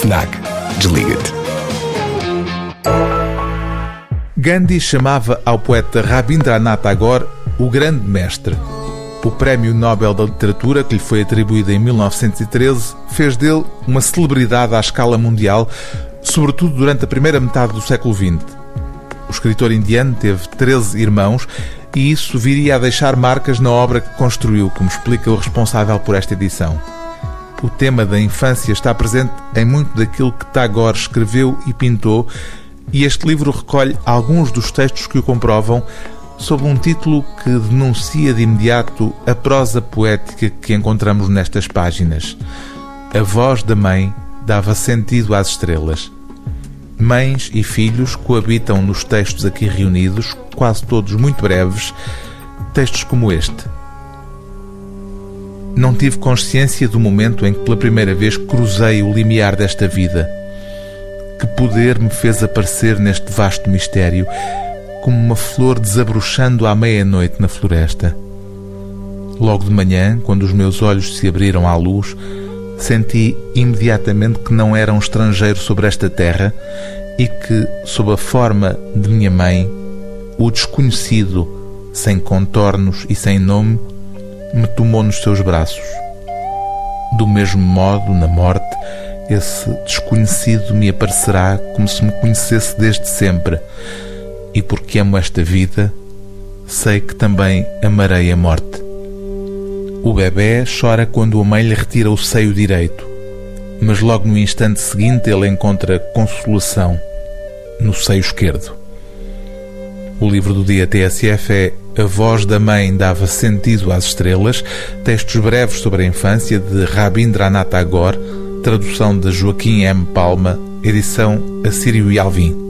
FNAC. Desliga-te. Gandhi chamava ao poeta Rabindranath Tagore o grande mestre. O Prémio Nobel da Literatura, que lhe foi atribuído em 1913, fez dele uma celebridade à escala mundial, sobretudo durante a primeira metade do século XX. O escritor indiano teve 13 irmãos e isso viria a deixar marcas na obra que construiu, como explica o responsável por esta edição. O tema da infância está presente em muito daquilo que Tagore escreveu e pintou, e este livro recolhe alguns dos textos que o comprovam, sob um título que denuncia de imediato a prosa poética que encontramos nestas páginas. A voz da mãe dava sentido às estrelas. Mães e filhos coabitam nos textos aqui reunidos, quase todos muito breves, textos como este. Não tive consciência do momento em que pela primeira vez cruzei o limiar desta vida. Que poder me fez aparecer neste vasto mistério, como uma flor desabrochando à meia-noite na floresta. Logo de manhã, quando os meus olhos se abriram à luz, senti imediatamente que não era um estrangeiro sobre esta terra e que, sob a forma de minha mãe, o desconhecido, sem contornos e sem nome, me tomou nos seus braços. Do mesmo modo, na morte, esse desconhecido me aparecerá como se me conhecesse desde sempre, e porque amo esta vida, sei que também amarei a morte. O bebê chora quando a mãe lhe retira o seio direito, mas logo no instante seguinte ele encontra consolação no seio esquerdo. O livro do dia TSF é A Voz da Mãe Dava Sentido às Estrelas, textos breves sobre a infância de Rabindranath Tagore, tradução de Joaquim M. Palma, edição Assírio e Alvim.